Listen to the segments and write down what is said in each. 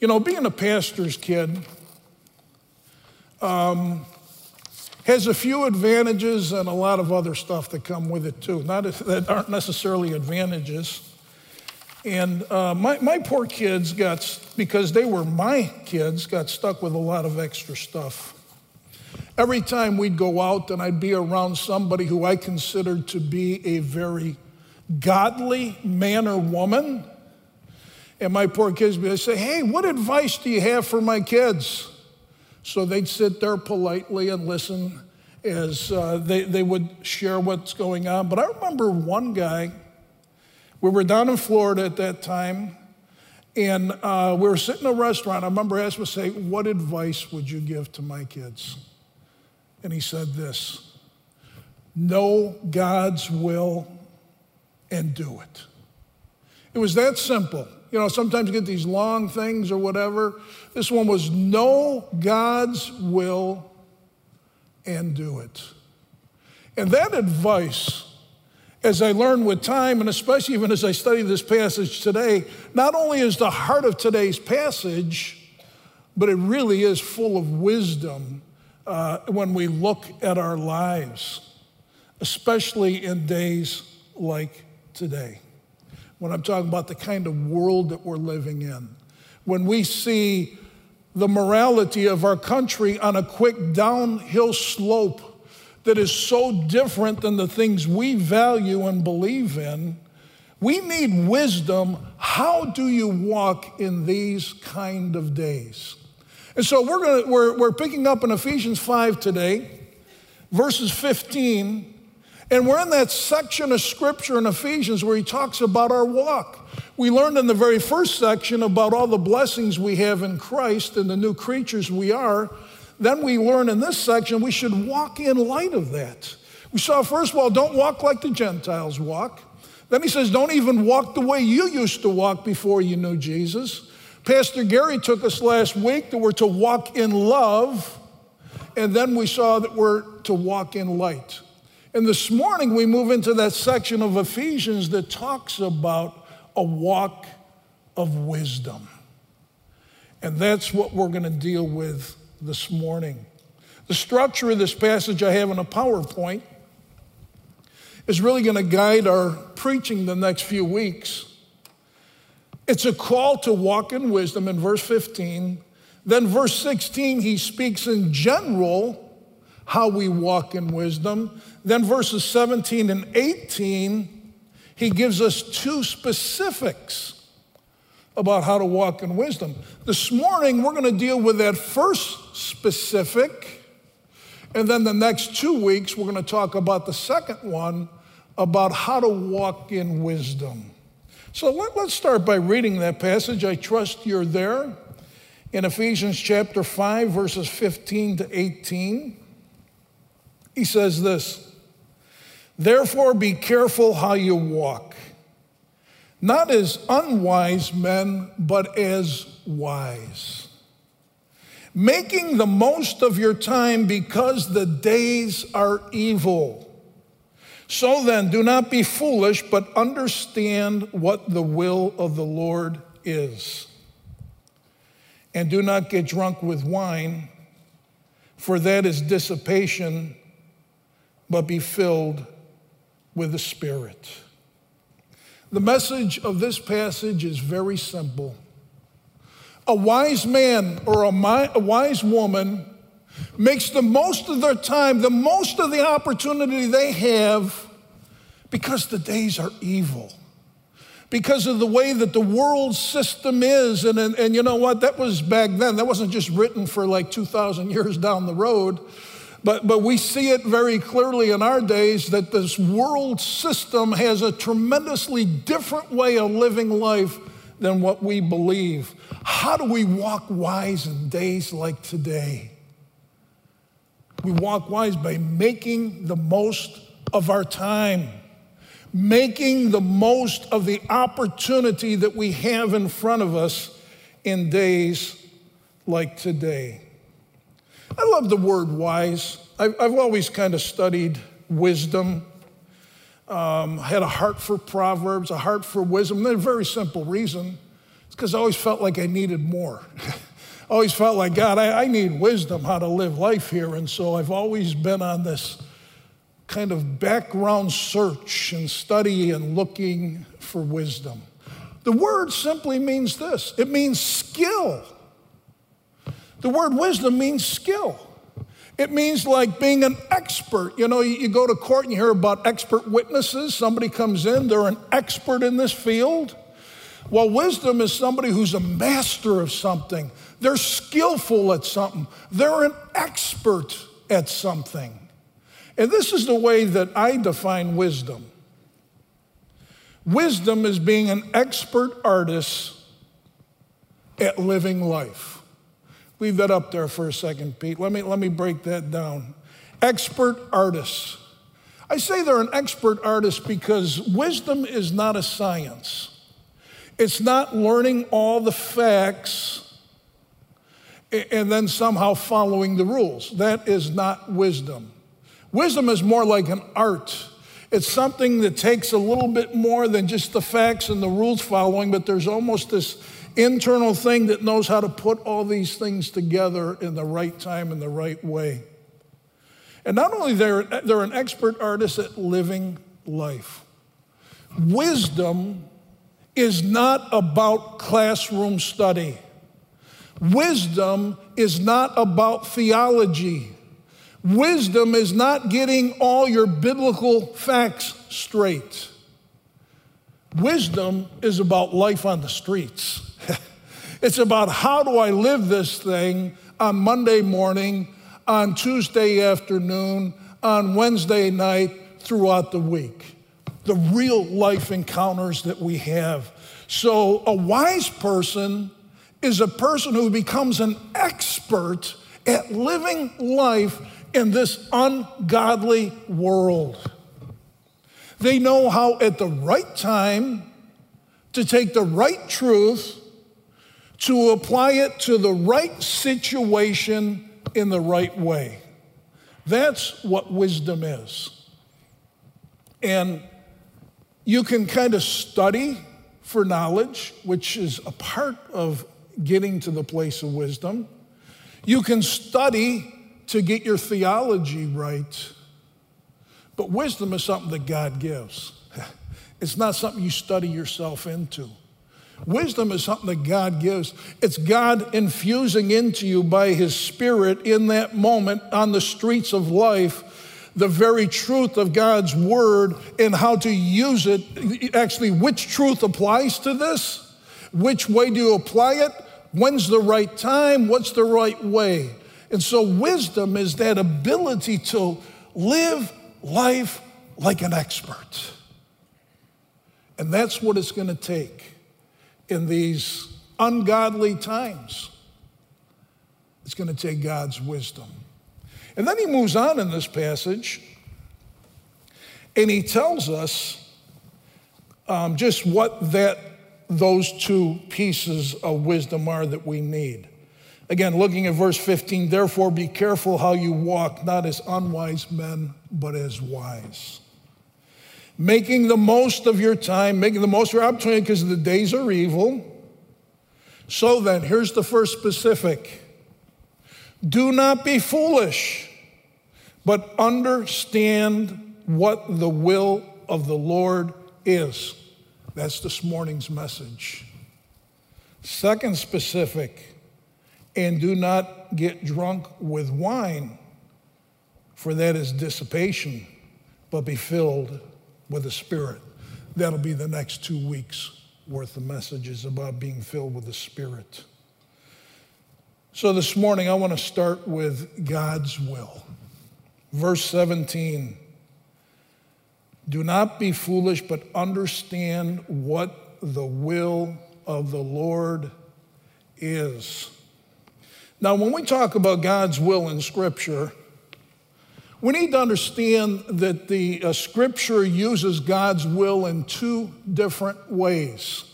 You know, being a pastor's kid um, has a few advantages and a lot of other stuff that come with it too. Not that aren't necessarily advantages. And uh, my, my poor kids got, because they were my kids, got stuck with a lot of extra stuff. Every time we'd go out and I'd be around somebody who I considered to be a very godly man or woman, and my poor kids would say, Hey, what advice do you have for my kids? So they'd sit there politely and listen as uh, they, they would share what's going on. But I remember one guy, we were down in Florida at that time, and uh, we were sitting in a restaurant. I remember asking him say, What advice would you give to my kids? And he said this Know God's will and do it. It was that simple. You know, sometimes you get these long things or whatever. This one was know God's will and do it. And that advice, as I learned with time, and especially even as I study this passage today, not only is the heart of today's passage, but it really is full of wisdom uh, when we look at our lives, especially in days like today when I'm talking about the kind of world that we're living in. When we see the morality of our country on a quick downhill slope that is so different than the things we value and believe in, we need wisdom. How do you walk in these kind of days? And so we're, gonna, we're, we're picking up in Ephesians 5 today, verses 15 and we're in that section of scripture in Ephesians where he talks about our walk. We learned in the very first section about all the blessings we have in Christ and the new creatures we are. Then we learn in this section we should walk in light of that. We saw, first of all, don't walk like the Gentiles walk. Then he says, don't even walk the way you used to walk before you knew Jesus. Pastor Gary took us last week that we're to walk in love. And then we saw that we're to walk in light. And this morning we move into that section of Ephesians that talks about a walk of wisdom. And that's what we're going to deal with this morning. The structure of this passage I have in a PowerPoint is really going to guide our preaching the next few weeks. It's a call to walk in wisdom in verse 15. Then, verse 16, he speaks in general how we walk in wisdom. Then, verses 17 and 18, he gives us two specifics about how to walk in wisdom. This morning, we're going to deal with that first specific, and then the next two weeks, we're going to talk about the second one about how to walk in wisdom. So let, us start by reading that passage. I trust you're there in Ephesians chapter 5, verses 15 to 18. He says this Therefore, be careful how you walk, not as unwise men, but as wise, making the most of your time because the days are evil. So then, do not be foolish, but understand what the will of the Lord is. And do not get drunk with wine, for that is dissipation but be filled with the Spirit. The message of this passage is very simple. A wise man or a, a, wise woman makes the most of their time, the most of the opportunity they have, because the days are evil, because of the way that the world system is. And, and, and you know what? That was back then. That wasn't just written for like 2,000 years down the road. But, but we see it very clearly in our days that this world system has a tremendously different way of living life than what we believe. How do we walk wise in days like today? We walk wise by making the most of our time, making the most of the opportunity that we have in front of us in days like today. I love the word wise. I've, I've always kind of studied wisdom. Um, had a heart for Proverbs, a heart for wisdom. There's a very simple reason. It's because I always felt like I needed more. I always felt like, God, I, I need wisdom how to live life here. And so I've always been on this kind of background search and study and looking for wisdom. The word simply means this it means skill. The word wisdom means skill. It means like being an expert. You know, you, go to court and you hear about expert witnesses. Somebody comes in, they're an expert in this field. Well, wisdom is somebody who's a master of something. They're skillful at something. They're an expert at something. And this is the way that I define wisdom wisdom is being an expert artist at living life. Leave that up there for a second, Pete. Let me, let me break that down. Expert artists. I say they're an expert artist because wisdom is not a science. It's not learning all the facts and then somehow following the rules. That is not wisdom. Wisdom is more like an art. It's something that takes a little bit more than just the facts and the rules following, but there's almost this internal thing that knows how to put all these things together in the right time and the right way. And not only they're, they're an expert artist at living life. Wisdom is not about classroom study. Wisdom is not about theology. Wisdom is not getting all your biblical facts straight. Wisdom is about life on the streets. it's about how do I live this thing on Monday morning, on Tuesday afternoon, on Wednesday night, throughout the week. The real life encounters that we have. So, a wise person is a person who becomes an expert at living life in this ungodly world. They know how, at the right time, to take the right truth, to apply it to the right situation in the right way. That's what wisdom is. And you can kind of study for knowledge, which is a part of getting to the place of wisdom. You can study to get your theology right. But wisdom is something that God gives. It's not something you study yourself into. Wisdom is something that God gives. It's God infusing into you by His Spirit in that moment on the streets of life the very truth of God's Word and how to use it. Actually, which truth applies to this? Which way do you apply it? When's the right time? What's the right way? And so, wisdom is that ability to live life like an expert. And that's what it's going to take in these ungodly times. It's going to take God's wisdom. And then he moves on in this passage and he tells us um, just what that those two pieces of wisdom are that we need. Again, looking at verse 15, therefore be careful how you walk, not as unwise men, but as wise. Making the most of your time, making the most of your opportunity because the days are evil. So then, here's the first specific do not be foolish, but understand what the will of the Lord is. That's this morning's message. Second specific, and do not get drunk with wine, for that is dissipation, but be filled with the Spirit. That'll be the next two weeks worth of messages about being filled with the Spirit. So this morning, I want to start with God's will. Verse 17 Do not be foolish, but understand what the will of the Lord is. Now, when we talk about God's will in Scripture, we need to understand that the uh, Scripture uses God's will in two different ways.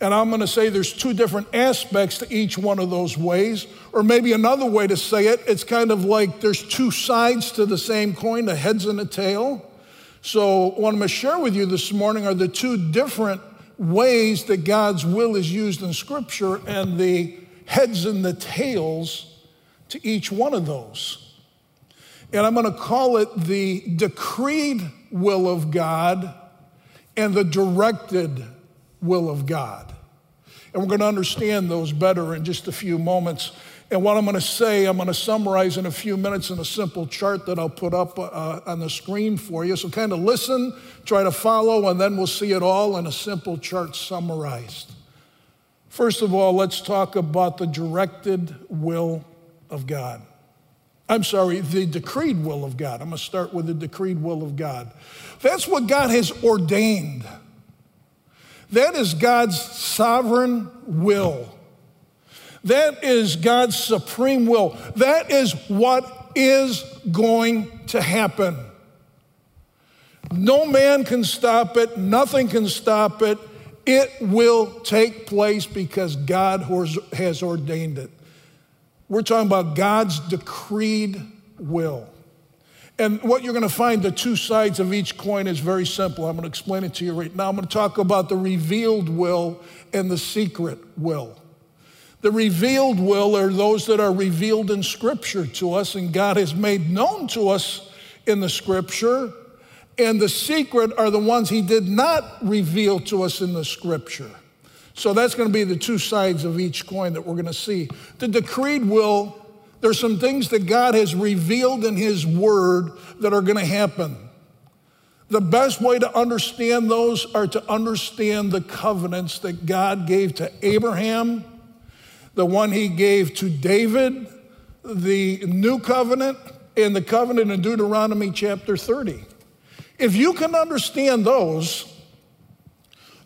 And I'm going to say there's two different aspects to each one of those ways. Or maybe another way to say it, it's kind of like there's two sides to the same coin, the heads and the tail. So, what I'm going to share with you this morning are the two different ways that God's will is used in Scripture and the heads and the tails to each one of those. And I'm going to call it the decreed will of God and the directed will of God. And we're going to understand those better in just a few moments. And what I'm going to say, I'm going to summarize in a few minutes in a simple chart that I'll put up uh, on the screen for you. So kind of listen, try to follow, and then we'll see it all in a simple chart summarized. First of all, let's talk about the directed will of God. I'm sorry, the decreed will of God. I'm going to start with the decreed will of God. That's what God has ordained. That is God's sovereign will. That is God's supreme will. That is what is going to happen. No man can stop it, nothing can stop it. It will take place because God has ordained it. We're talking about God's decreed will. And what you're going to find, the two sides of each coin is very simple. I'm going to explain it to you right now. I'm going to talk about the revealed will and the secret will. The revealed will are those that are revealed in Scripture to us, and God has made known to us in the Scripture. And the secret are the ones He did not reveal to us in the Scripture. So that's going to be the two sides of each coin that we're going to see. The decreed will, there's some things that God has revealed in His Word that are going to happen. The best way to understand those are to understand the covenants that God gave to Abraham the one he gave to David, the new covenant, and the covenant in Deuteronomy chapter 30. If you can understand those,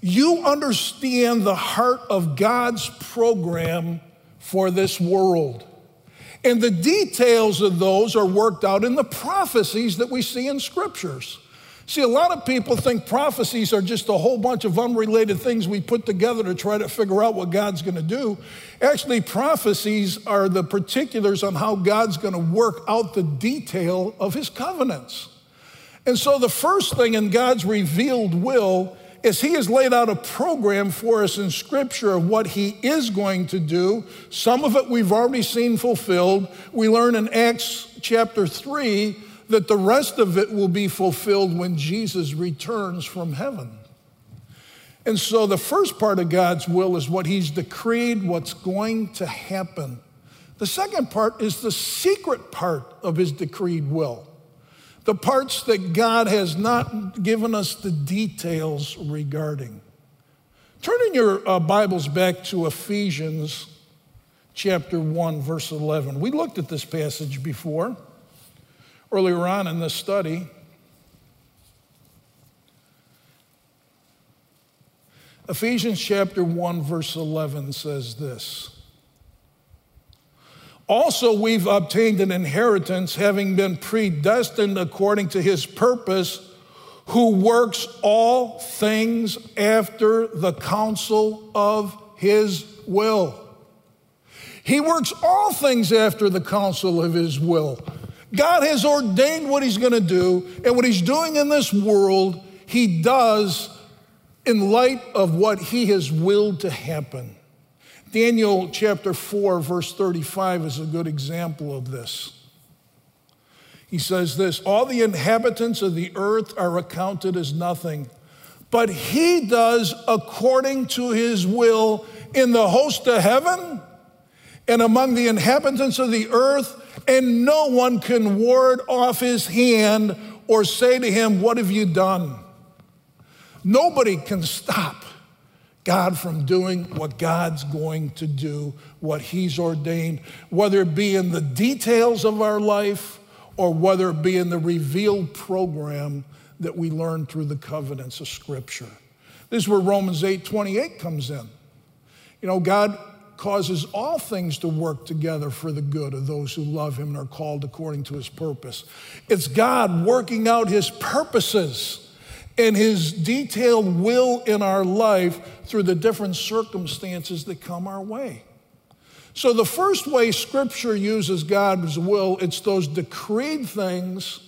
you understand the heart of God's program for this world. And the details of those are worked out in the prophecies that we see in scriptures. See, a lot of people think prophecies are just a whole bunch of unrelated things we put together to try to figure out what God's going to do. Actually, prophecies are the particulars on how God's going to work out the detail of his covenants. And so, the first thing in God's revealed will is he has laid out a program for us in Scripture of what he is going to do. Some of it we've already seen fulfilled. We learn in Acts chapter 3 that the rest of it will be fulfilled when Jesus returns from heaven. And so the first part of God's will is what He's decreed, what's going to happen. The second part is the secret part of His decreed will, the parts that God has not given us the details regarding. Turn in your uh, Bibles back to Ephesians chapter 1, verse 11. We looked at this passage before earlier on in this study. Ephesians chapter 1, verse 11 says this. Also, we've obtained an inheritance, having been predestined according to his purpose, who works all things after the counsel of his will. He works all things after the counsel of his will. God has ordained what He's going to do, and what He's doing in this world, He does in light of what He has willed to happen. Daniel chapter 4, verse 35 is a good example of this. He says this All the inhabitants of the earth are accounted as nothing, but He does according to His will in the host of heaven and among the inhabitants of the earth and no one can ward off his hand or say to him, What have you done? Nobody can stop God from doing what God's going to do, what He's ordained, whether it be in the details of our life or whether it be in the revealed program that we learn through the covenants of Scripture. This is where Romans 8 28 comes in. You know, God causes all things to work together for the good of those who love him and are called according to his purpose. It's God working out his purposes and his detailed will in our life through the different circumstances that come our way. So, the first way Scripture uses God's will, it's those decreed things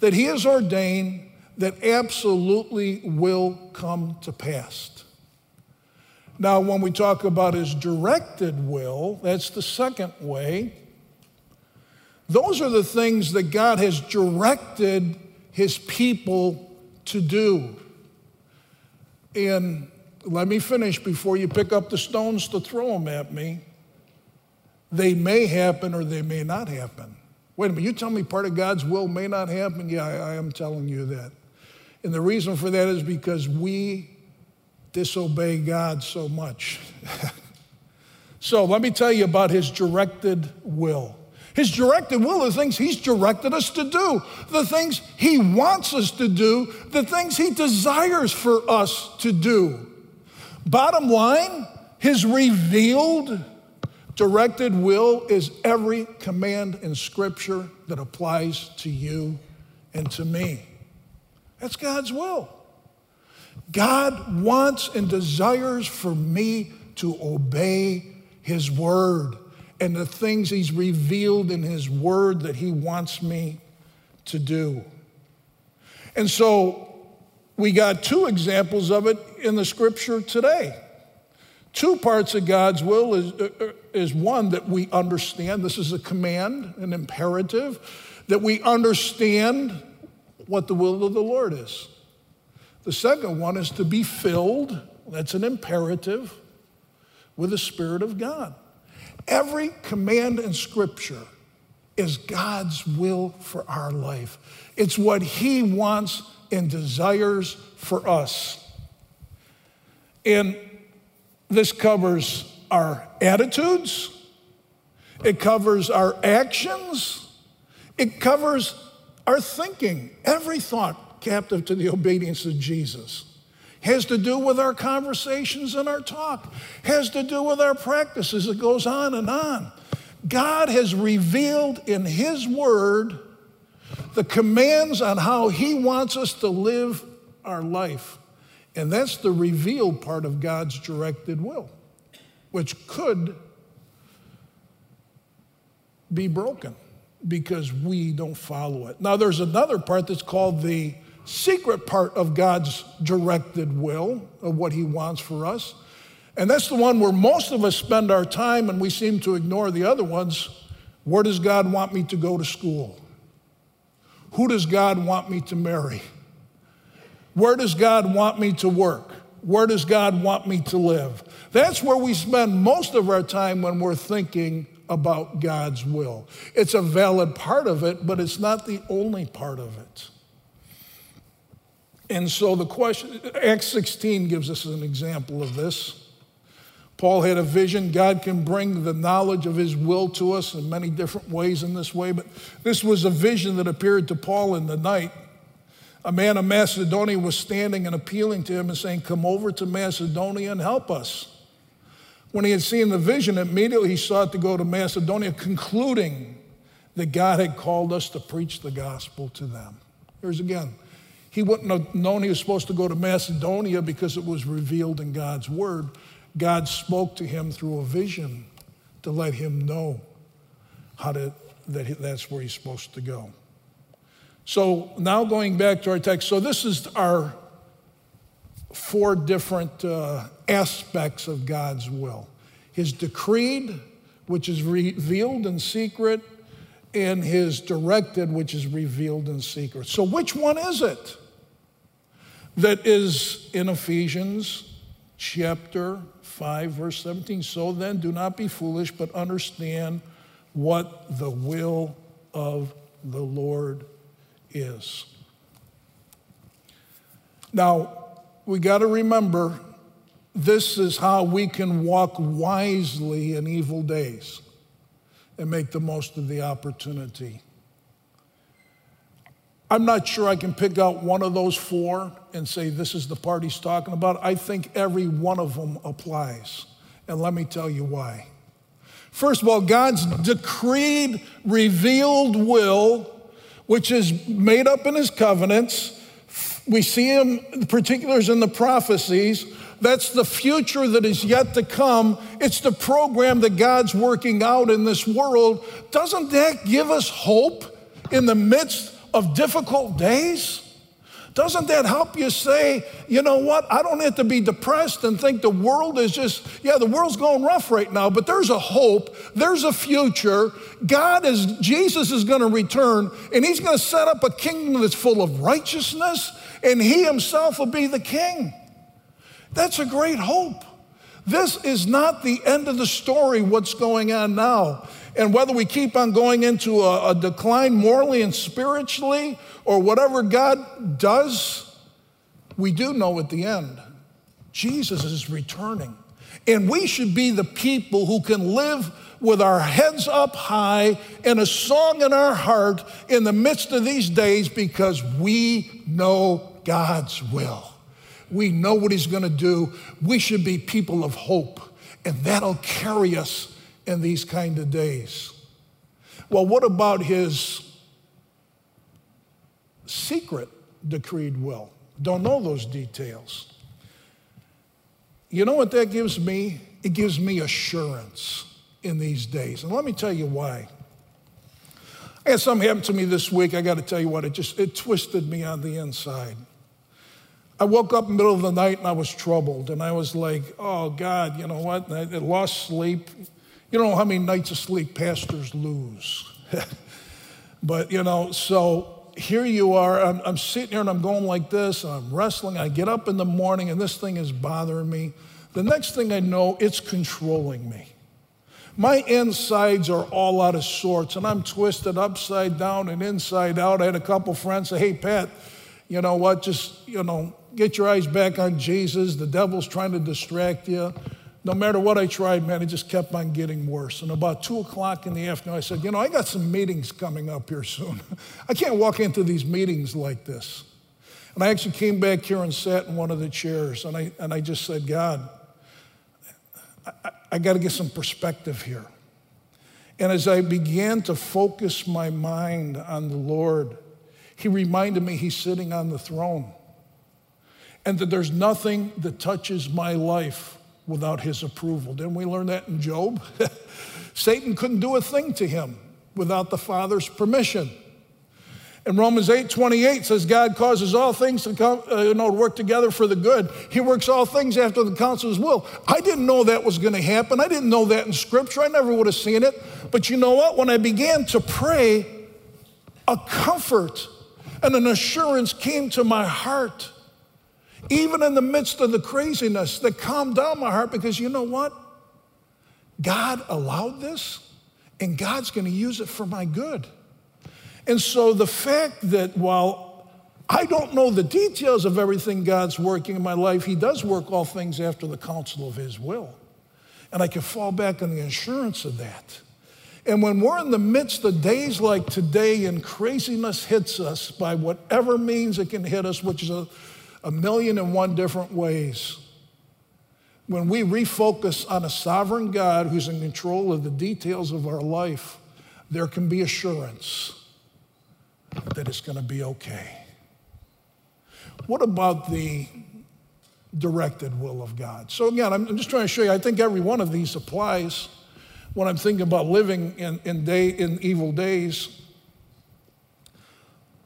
that He has ordained that absolutely will come to pass. Now, when we talk about his directed will, that's the second way. Those are the things that God has directed his people to do. And let me finish before you pick up the stones to throw them at me. They may happen or they may not happen. Wait a minute, you tell me part of God's will may not happen? Yeah, I, I am telling you that. And the reason for that is because we disobey God so much. so let me tell you about his directed will. His directed will the things he's directed us to do, the things he wants us to do, the things he desires for us to do. Bottom line, his revealed directed will is every command in Scripture that applies to you and to me. That's God's will. God wants and desires for me to obey His word and the things He's revealed in His word that He wants me to do. And so we got two examples of it in the scripture today. Two parts of God's will is, uh, is one that we understand. This is a command, an imperative, that we understand what the will of the Lord is. The second one is to be filled, that's an imperative, with the Spirit of God. Every command in Scripture is God's will for our life. It's what He wants and desires for us. And this covers our attitudes, it covers our actions, it covers our thinking, every thought captive to the obedience of Jesus. Has to do with our conversations and our talk, has to do with our practices. It goes on and on. God has revealed in His Word the commands on how He wants us to live our life. And that's the revealed part of God's directed will, which could be broken because we don't follow it. Now, there's another part that's called the secret part of God's directed will, of what He wants for us. And that's the one where most of us spend our time and we seem to ignore the other ones. Where does God want me to go to school? Who does God want me to marry? Where does God want me to work? Where does God want me to live? That's where we spend most of our time when we're thinking about God's will. It's a valid part of it, but it's not the only part of it. And so the question, Acts 16 gives us an example of this. Paul had a vision. God can bring the knowledge of his will to us in many different ways in this way, but this was a vision that appeared to Paul in the night. A man of Macedonia was standing and appealing to him and saying, Come over to Macedonia and help us. When he had seen the vision, immediately he sought to go to Macedonia, concluding that God had called us to preach the gospel to them. Here's again he wouldn't have known he was supposed to go to Macedonia because it was revealed in God's word. God spoke to him through a vision to let him know how to, that he, that's where he's supposed to go. So now going back to our text, so this is our four different uh, aspects of God's will His decreed, which is revealed in secret, and His directed, which is revealed in secret. So, which one is it? That is in Ephesians chapter 5, verse 17. So then, do not be foolish, but understand what the will of the Lord is. Now, we got to remember this is how we can walk wisely in evil days and make the most of the opportunity. I'm not sure I can pick out one of those four and say this is the part he's talking about. I think every one of them applies. And let me tell you why. First of all, God's decreed, revealed will, which is made up in his covenants. We see him, particulars in the prophecies. That's the future that is yet to come. It's the program that God's working out in this world. Doesn't that give us hope in the midst of difficult days? Doesn't that help you say, you know what? I don't have to be depressed and think the world is just, yeah, the world's going rough right now, but there's a hope, there's a future. God is, Jesus is going to return, and he's going to set up a kingdom that's full of righteousness, and he himself will be the king. That's a great hope. This is not the end of the story, what's going on now. And whether we keep on going into a, a decline morally and spiritually, or whatever God does, we do know at the end, Jesus is returning. And we should be the people who can live with our heads up high and a song in our heart in the midst of these days because we know God's will. We know what He's going to do. We should be people of hope, and that'll carry us in these kind of days. Well, what about His secret decreed will. Don't know those details. You know what that gives me? It gives me assurance in these days. And let me tell you why. I had something happen to me this week. I got to tell you what, it just it twisted me on the inside. I woke up in the middle of the night and I was troubled. And I was like, oh God, you know what? I lost sleep. You don't know how many nights of sleep pastors lose. but, you know, so here you are, I'm, I'm, sitting here and I'm going like this, and I'm wrestling. I get up in the morning and this thing is bothering me. The next thing I know, it's controlling me. My insides are all out of sorts, and I'm twisted upside down and inside out. I had a couple friends say, Hey, Pat, you know what? Just, you know, get your eyes back on Jesus. The devil's trying to distract you no matter what I tried, man, it just kept on getting worse. And about two o'clock in the afternoon, I said, You know, I got some meetings coming up here soon. I can't walk into these meetings like this. And I actually came back here and sat in one of the chairs, and I, and I just said, God, I, I got to get some perspective here. And as I began to focus my mind on the Lord, He reminded me He's sitting on the throne and that there's nothing that touches my life without his approval. Didn't we learn that in Job? Satan couldn't do a thing to him without the Father's permission. And Romans 8 28 says, God causes all things to come, uh, you know, work together for the good. He works all things after the counsel of his will. I didn't know that was going to happen. I didn't know that in Scripture. I never would have seen it. But you know what? When I began to pray, a comfort and an assurance came to my heart even in the midst of the craziness that calmed down my heart because you know what? God allowed this and God's going to use it for my good. And so the fact that while I don't know the details of everything God's working in my life, He does work all things after the counsel of His will. And I can fall back on the assurance of that. And when we're in the midst of days like today and craziness hits us by whatever means it can hit us, which is a a million and one different ways. When we refocus on a sovereign God who's in control of the details of our life, there can be assurance that it's going to be okay. What about the directed will of God? So, again, I'm just trying to show you, I think every one of these applies when I'm thinking about living in, in, day, in evil days.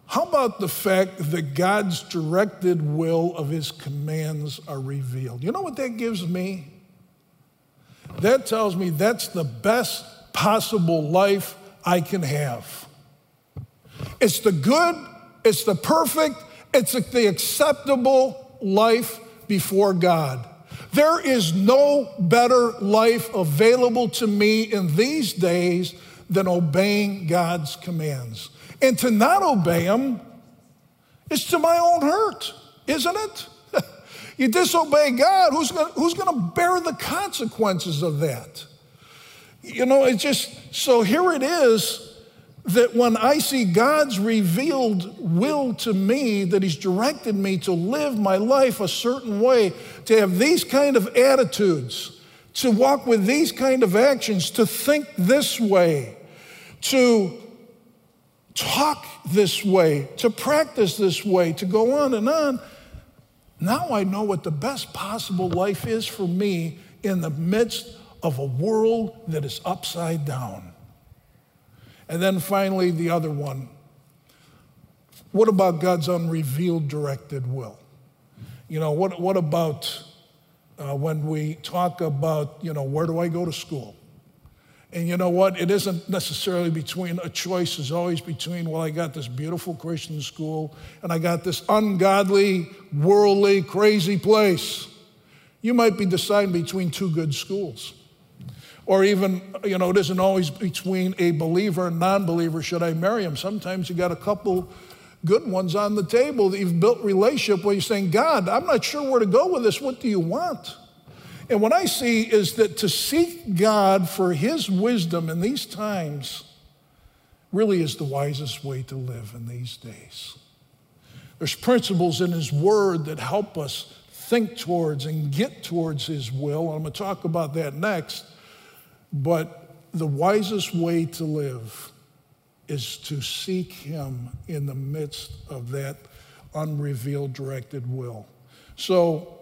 How about the fact that God's directed will of his commands are revealed? You know what that gives me? That tells me that's the best possible life I can have. It's the good, it's the perfect, it's the acceptable life before God. There is no better life available to me in these days than obeying God's commands. And to not obey him is to my own hurt, isn't it? you disobey God, who's going who's to bear the consequences of that? You know, it's just so here it is that when I see God's revealed will to me, that He's directed me to live my life a certain way, to have these kind of attitudes, to walk with these kind of actions, to think this way, to talk this way, to practice this way, to go on and on. Now I know what the best possible life is for me in the midst of a world that is upside down. And then finally, the other one What about God's unrevealed directed will? You know, what, what about uh, when we talk about, you know, where do I go to school? And you know what? It isn't necessarily between a choice, is always between, well, I got this beautiful Christian school and I got this ungodly, worldly, crazy place. You might be deciding between two good schools. Or even, you know, it isn't always between a believer and non believer. Should I marry him? Sometimes you got a couple good ones on the table that you've built relationship where you're saying, God, I'm not sure where to go with this. What do you want? And what I see is that to seek God for his wisdom in these times really is the wisest way to live in these days. There's principles in his word that help us think towards and get towards his will. I'm going to talk about that next. But the wisest way to live is to seek him in the midst of that unrevealed directed will. So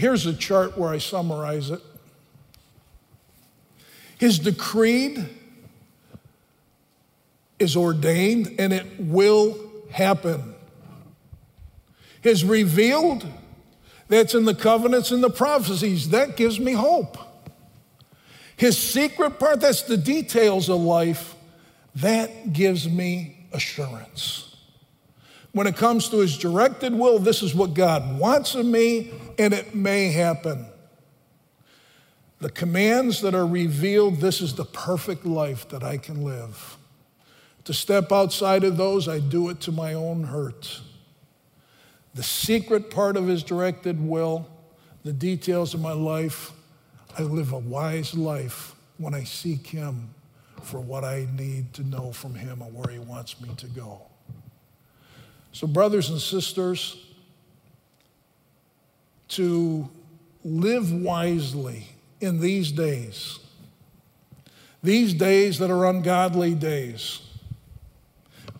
Here's a chart where I summarize it. His decreed is ordained and it will happen. His revealed, that's in the covenants and the prophecies. That gives me hope. His secret part, that's the details of life, that gives me assurance. When it comes to his directed will, this is what God wants of me, and it may happen. The commands that are revealed, this is the perfect life that I can live. To step outside of those, I do it to my own hurt. The secret part of his directed will, the details of my life, I live a wise life when I seek him for what I need to know from him and where he wants me to go. So, brothers and sisters, to live wisely in these days, these days that are ungodly days,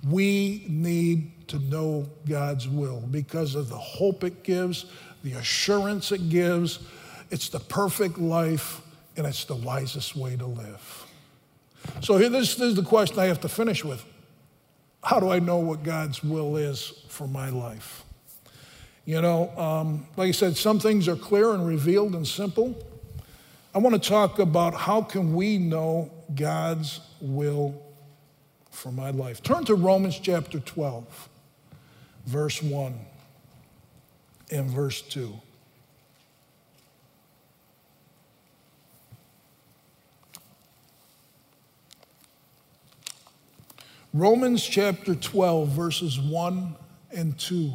we need to know God's will because of the hope it gives, the assurance it gives. It's the perfect life, and it's the wisest way to live. So, here, this, is the question I have to finish with how do I know what God's will is for my life? You know, um, like I said, some things are clear and revealed and simple. I want to talk about how can we know God's will for my life. Turn to Romans chapter 12, verse 1 and verse 2. Romans chapter 12, verses 1 and 2.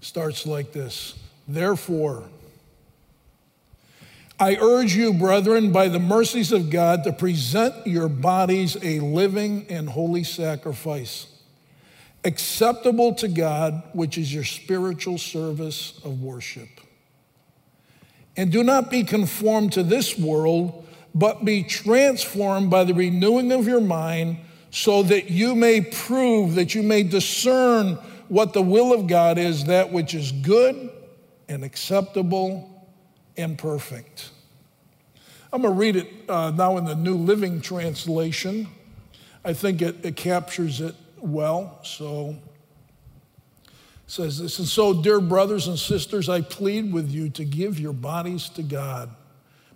Starts like this Therefore, I urge you, brethren, by the mercies of God, to present your bodies a living and holy sacrifice acceptable to God, which is your spiritual service of worship. And do not be conformed to this world, but be transformed by the renewing of your mind, so that you may prove, that you may discern what the will of God is, that which is good and acceptable and perfect. I'm going to read it uh, now in the New Living Translation. I think it, it captures it well. So says this, and so, dear brothers and sisters, I plead with you to give your bodies to God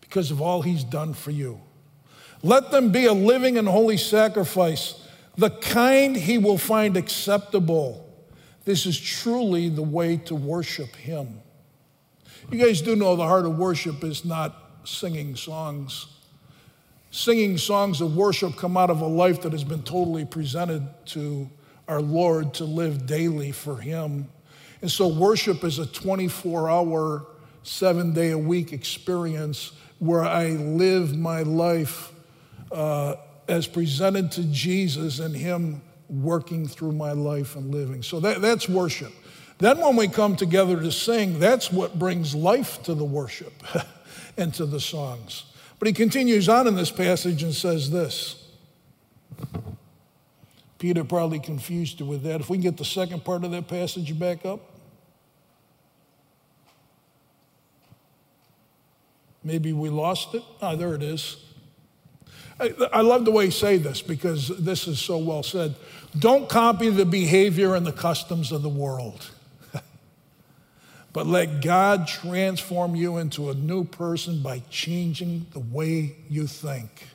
because of all He's done for you. Let them be a living and holy sacrifice, the kind He will find acceptable. This is truly the way to worship Him. You guys do know the heart of worship is not singing songs singing songs of worship come out of a life that has been totally presented to our Lord to live daily for Him. And so, worship is a 24 hour, seven day a week experience where I live my life uh, as presented to Jesus and Him working through my life and living. So, that, that's worship. Then, when we come together to sing, that's what brings life to the worship and to the songs. But he continues on in this passage and says this. Peter probably confused it with that. If we can get the second part of that passage back up. Maybe we lost it. Ah, there it is. I, I love the way you say this because this is so well said. Don't copy the behavior and the customs of the world but let God transform you into a new person by changing the way you think.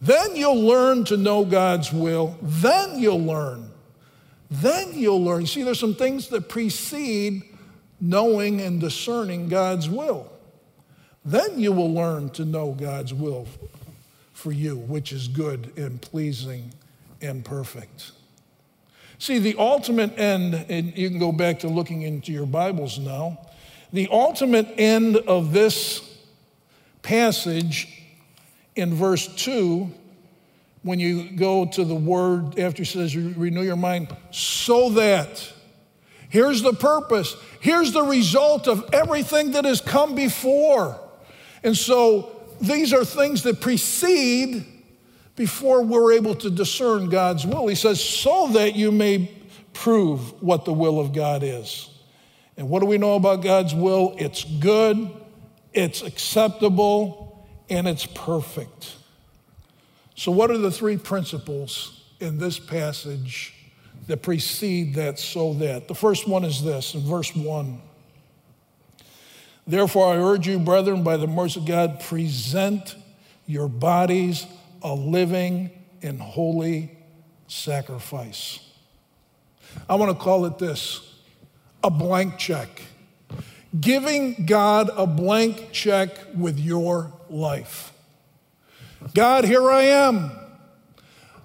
Then you'll learn to know God's will. Then you'll learn. Then you'll learn. See, there's some things that precede knowing and discerning God's will. Then you will learn to know God's will for you, which is good and pleasing and perfect. See, the ultimate end, and you can go back to looking into your Bibles now, the ultimate end of this passage in verse 2, when you go to the word after he says, renew your mind, so that, here's the purpose, here's the result of everything that has come before. And so these are things that precede before we're able to discern God's will. He says, so that you may prove what the will of God is. And what do we know about God's will? It's good, it's acceptable, and it's perfect. So, what are the three principles in this passage that precede that so that? The first one is this in verse 1. Therefore, I urge you, brethren, by the mercy of God, present your bodies a living and holy sacrifice. I want to call it this a blank check. Giving God a blank check with your life. God, here I am.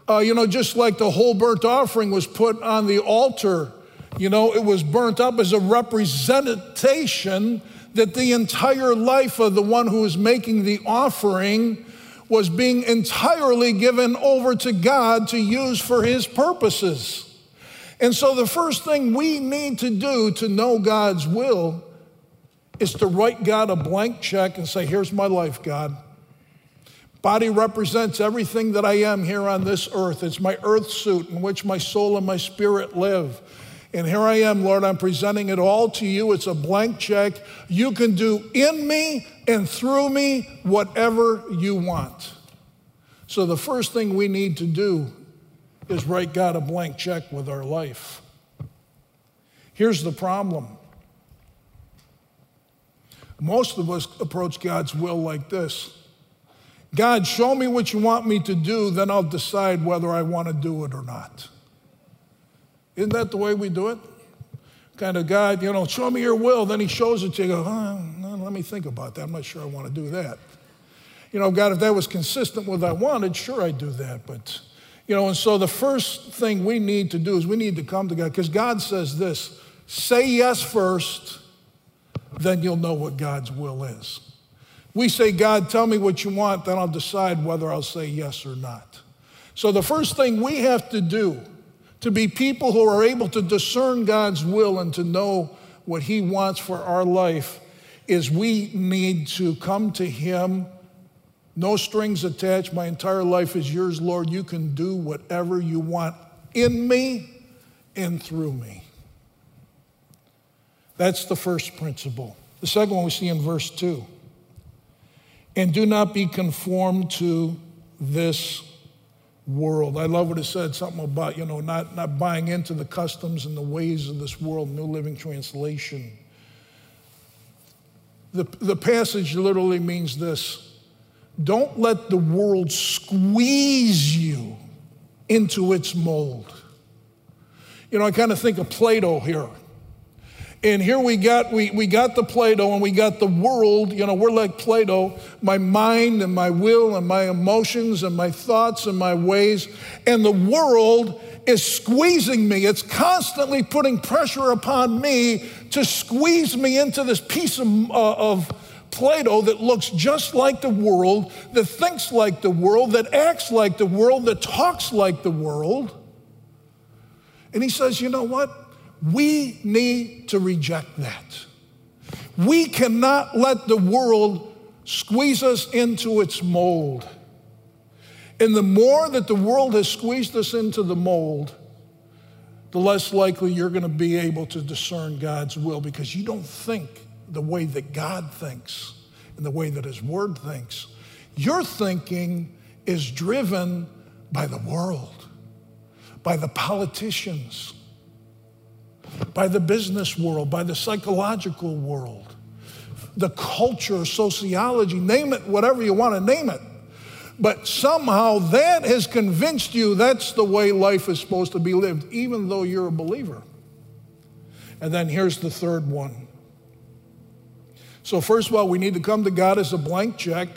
Uh, you know, just like the whole burnt offering was put on the altar, you know, it was burnt up as a representation that the entire life of the one who is making the offering was being entirely given over to God to use for his purposes. And so, the first thing we need to do to know God's will is to write God a blank check and say, Here's my life, God. Body represents everything that I am here on this earth. It's my earth suit in which my soul and my spirit live. And here I am, Lord, I'm presenting it all to you. It's a blank check. You can do in me and through me whatever you want. So the first thing we need to do is write God a blank check with our life. Here's the problem most of us approach God's will like this God, show me what you want me to do, then I'll decide whether I want to do it or not. Isn't that the way we do it? Kind of God, you know, show me your will. Then he shows it to you. Go, oh, let me think about that. I'm not sure I want to do that. You know, God, if that was consistent with what I wanted, sure I'd do that. But, you know, and so the first thing we need to do is we need to come to God because God says this say yes first, then you'll know what God's will is. We say, God, tell me what you want, then I'll decide whether I'll say yes or not. So the first thing we have to do to be people who are able to discern God's will and to know what He wants for our life is we need to come to Him. No strings attached. My entire life is yours, Lord. You can do whatever you want in me and through me. That's the first principle. The second one we see in verse 2. And do not be conformed to this world. I love what it said, something about, you know, not, not buying into the customs and the ways of this world, New Living Translation. The, the passage literally means this don't let the world squeeze you into its mold. You know, I kind of think of Play-Doh here. And here we got we, we got the Play-Doh and we got the world. You know, we're like Play-Doh, my mind and my will and my emotions and my thoughts and my ways. And the world is squeezing me. It's constantly putting pressure upon me to squeeze me into this piece of, uh, of Play-Doh that looks just like the world, that thinks like the world, that acts like the world, that talks like the world. And he says, you know what? We need to reject that. We cannot let the world squeeze us into its mold. And the more that the world has squeezed us into the mold, the less likely you're going to be able to discern God's will because you don't think the way that God thinks. in the way that His Word thinks. Your thinking is driven by the world, by the politicians, by the business world, by the psychological world, the culture, sociology, name it, whatever you want to name it. But somehow that has convinced you that's the way life is supposed to be lived, even though you're a believer. And then here's the third one. So, first of all, we need to come to God as a blank check.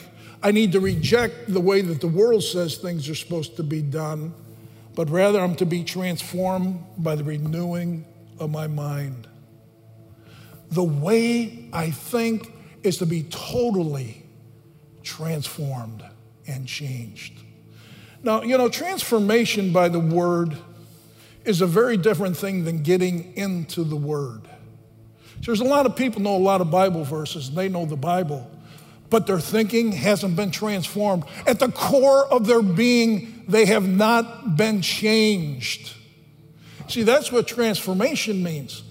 I need to reject the way that the world says things are supposed to be done, but rather I'm to be transformed by the renewing of my mind. The way I think is to be totally transformed and changed. Now, you know, transformation by the word is a very different thing than getting into the word. There's a lot of people know a lot of Bible verses, and they know the Bible, but their thinking hasn't been transformed. At the core of their being, they have not been changed. See, that's what transformation means.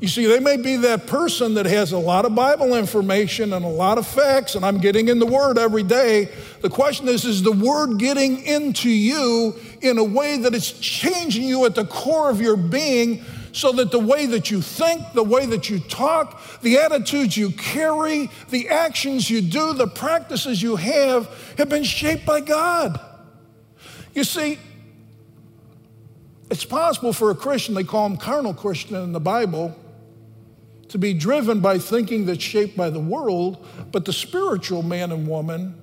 You see, they may be that person that has a lot of Bible information and a lot of facts, and I'm getting in the Word every day. The question is, is the Word getting into you in a way that it's changing you at the core of your being so that the way that you think, the way that you talk, the attitudes you carry, the actions you do, the practices you have have been shaped by God? You see, it's possible for a Christian, they call them carnal Christian in the Bible, to be driven by thinking that's shaped by the world, but the spiritual man and woman,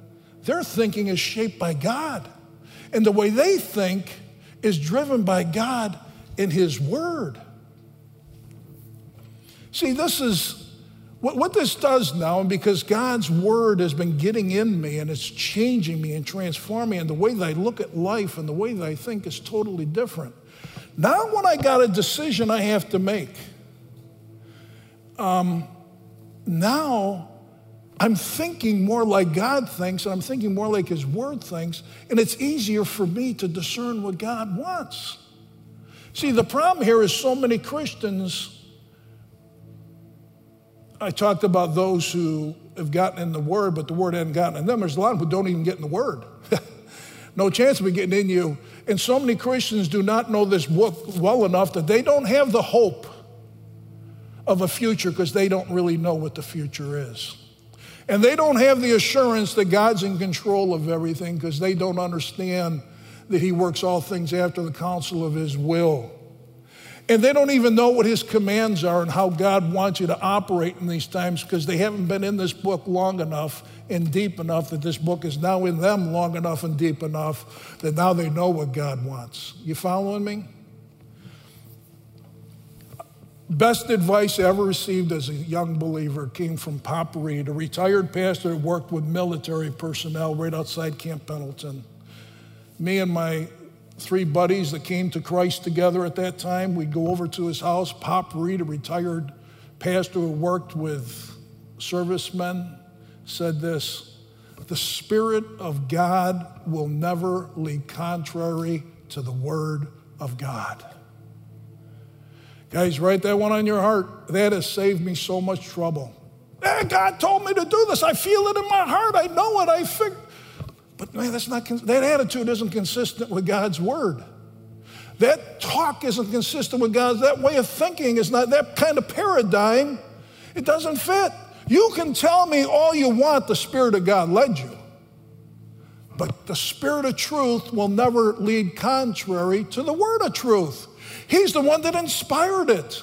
their thinking is shaped by God. And the way they think is driven by God in His Word. See, this is what, what this does now, and because God's Word has been getting in me and it's changing me and transforming me, and the way that I look at life and the way that I think is totally different. Now, when I got a decision I have to make, um, now I'm thinking more like God thinks, and I'm thinking more like His Word thinks, and it's easier for me to discern what God wants. See, the problem here is so many Christians. I talked about those who have gotten in the Word, but the Word hasn't gotten in them. There's a lot who don't even get in the Word. no chance of getting in you. And so many Christians do not know this book well enough that they don't have the hope of a future because they don't really know what the future is. And they don't have the assurance that God's in control of everything because they don't understand that He works all things after the counsel of His will. And they don't even know what His commands are and how God wants you to operate in these times because they haven't been in this book long enough and deep enough that this book is now in them long enough and deep enough that now they know what God wants. You following me? Best advice I ever received as a young believer came from Pop Reed, a retired pastor who worked with military personnel right outside Camp Pendleton. Me and my three buddies that came to Christ together at that time, we'd go over to his house. Pop Reed, a retired pastor who worked with servicemen, said this The Spirit of God will never lead contrary to the Word of God. Guys, write that one on your heart. That has saved me so much trouble. Eh, God told me to do this. I feel it in my heart. I know it. I think. But man, that's not that attitude isn't consistent with God's word. That talk isn't consistent with God's. That way of thinking is not that kind of paradigm. It doesn't fit. You can tell me all you want. The Spirit of God led you. But the Spirit of truth will never lead contrary to the word of truth. He's the one that inspired it.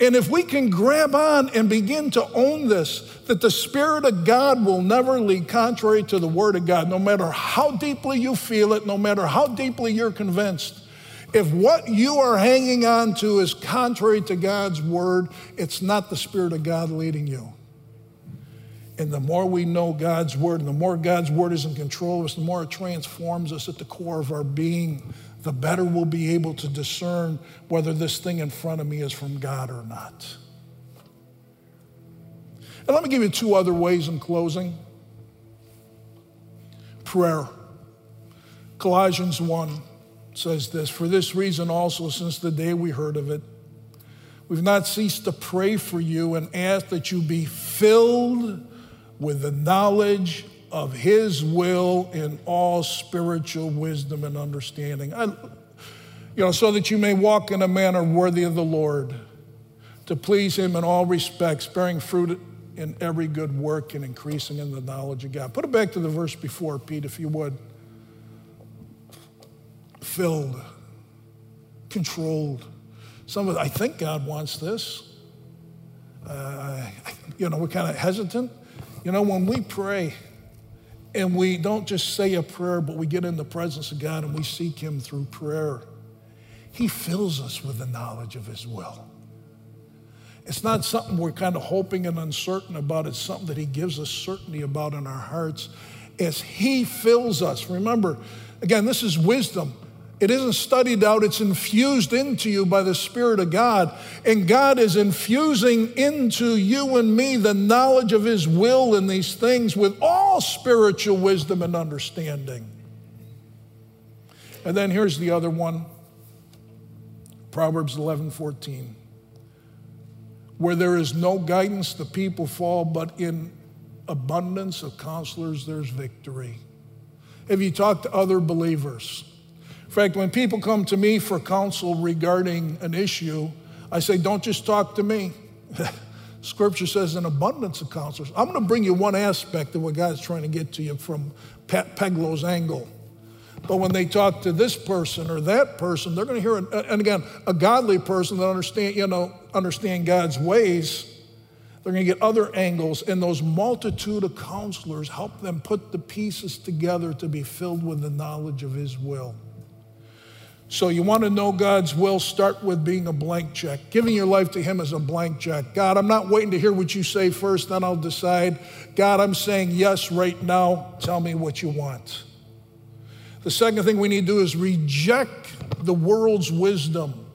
And if we can grab on and begin to own this, that the Spirit of God will never lead contrary to the Word of God, no matter how deeply you feel it, no matter how deeply you're convinced. If what you are hanging on to is contrary to God's Word, it's not the Spirit of God leading you. And the more we know God's Word, and the more God's Word is in control of us, the more it transforms us at the core of our being the better we'll be able to discern whether this thing in front of me is from God or not. And let me give you two other ways in closing prayer. Colossians 1 says this For this reason, also, since the day we heard of it, we've not ceased to pray for you and ask that you be filled with the knowledge of his will in all spiritual wisdom and understanding. I, you know, so that you may walk in a manner worthy of the Lord, to please him in all respects, bearing fruit in every good work and increasing in the knowledge of God. Put it back to the verse before, Pete, if you would. Filled, controlled. Some of I think God wants this. Uh, you know, we're kind of hesitant. You know, when we pray and we don't just say a prayer, but we get in the presence of God and we seek Him through prayer, He fills us with the knowledge of His will. It's not something we're kind of hoping and uncertain about. It's something that He gives us certainty about in our hearts as He fills us. Remember, again, this is wisdom. It isn't studied out, it's infused into you by the Spirit of God. And God is infusing into you and me the knowledge of His will in these things with all spiritual wisdom and understanding. And then here's the other one Proverbs 11 14. Where there is no guidance, the people fall, but in abundance of counselors, there's victory. Have you talked to other believers? In fact, when people come to me for counsel regarding an issue, I say, don't just talk to me. Scripture says an abundance of counselors. I'm going to bring you one aspect of what God's trying to get to you from Pat Peglow's angle. But when they talk to this person or that person, they're going to hear, and again, a godly person that understand, you know, understand God's ways. They're going to get other angles, and those multitude of counselors help them put the pieces together to be filled with the knowledge of His will. So, you want to know God's will, start with being a blank check. Giving your life to Him as a blank check. God, I'm not waiting to hear what you say first, then I'll decide. God, I'm saying yes right now. Tell me what you want. The second thing we need to do is reject the world's wisdom.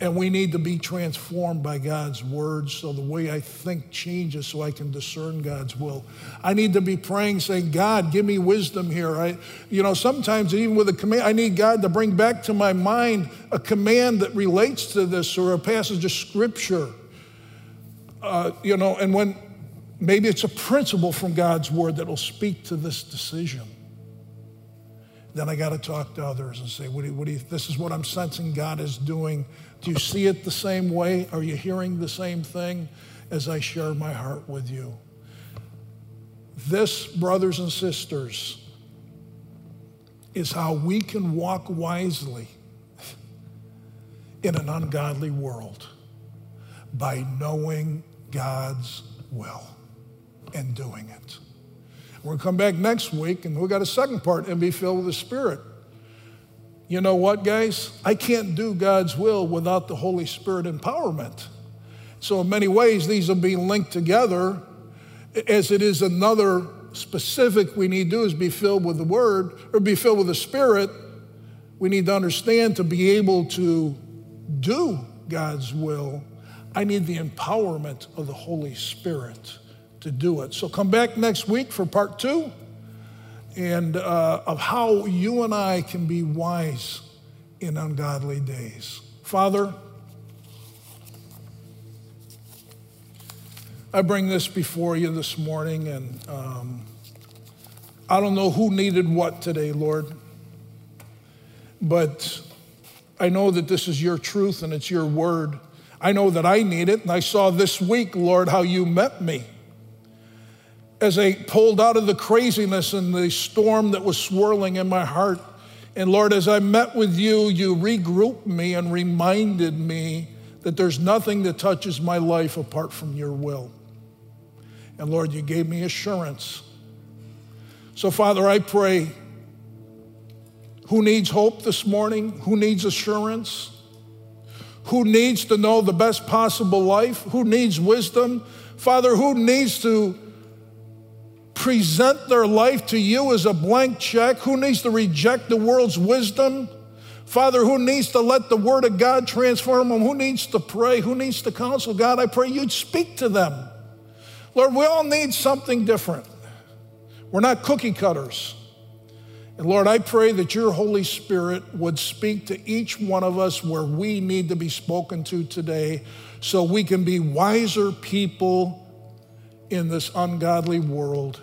And we need to be transformed by God's word so the way I think changes so I can discern God's will. I need to be praying, saying, God, give me wisdom here. I, you know, sometimes even with a command, I need God to bring back to my mind a command that relates to this or a passage of scripture. Uh, you know, and when maybe it's a principle from God's word that will speak to this decision then I got to talk to others and say, what do, you, what do you, this is what I'm sensing God is doing. Do you see it the same way? Are you hearing the same thing as I share my heart with you? This, brothers and sisters, is how we can walk wisely in an ungodly world by knowing God's will and doing it. We're going to come back next week and we got a second part and be filled with the Spirit. You know what, guys? I can't do God's will without the Holy Spirit empowerment. So, in many ways, these are being linked together as it is another specific we need to do is be filled with the Word or be filled with the Spirit. We need to understand to be able to do God's will, I need the empowerment of the Holy Spirit to do it. So come back next week for part two and uh, of how you and I can be wise in ungodly days. Father, I bring this before you this morning, and um, I don't know who needed what today, Lord, but I know that this is your truth and it's your word. I know that I need it, and I saw this week, Lord, how you met me as I pulled out of the craziness and the storm that was swirling in my heart. And Lord, as I met with you, you regrouped me and reminded me that there's nothing that touches my life apart from your will. And Lord, you gave me assurance. So, Father, I pray who needs hope this morning? Who needs assurance? Who needs to know the best possible life? Who needs wisdom? Father, who needs to present their life to you as a blank check? Who needs to reject the world's wisdom? Father, who needs to let the word of God transform them? Who needs to pray? Who needs to counsel? God, I pray you'd speak to them. Lord, we all need something different. We're not cookie cutters. And Lord, I pray that your Holy Spirit would speak to each one of us where we need to be spoken to today so we can be wiser people in this ungodly world.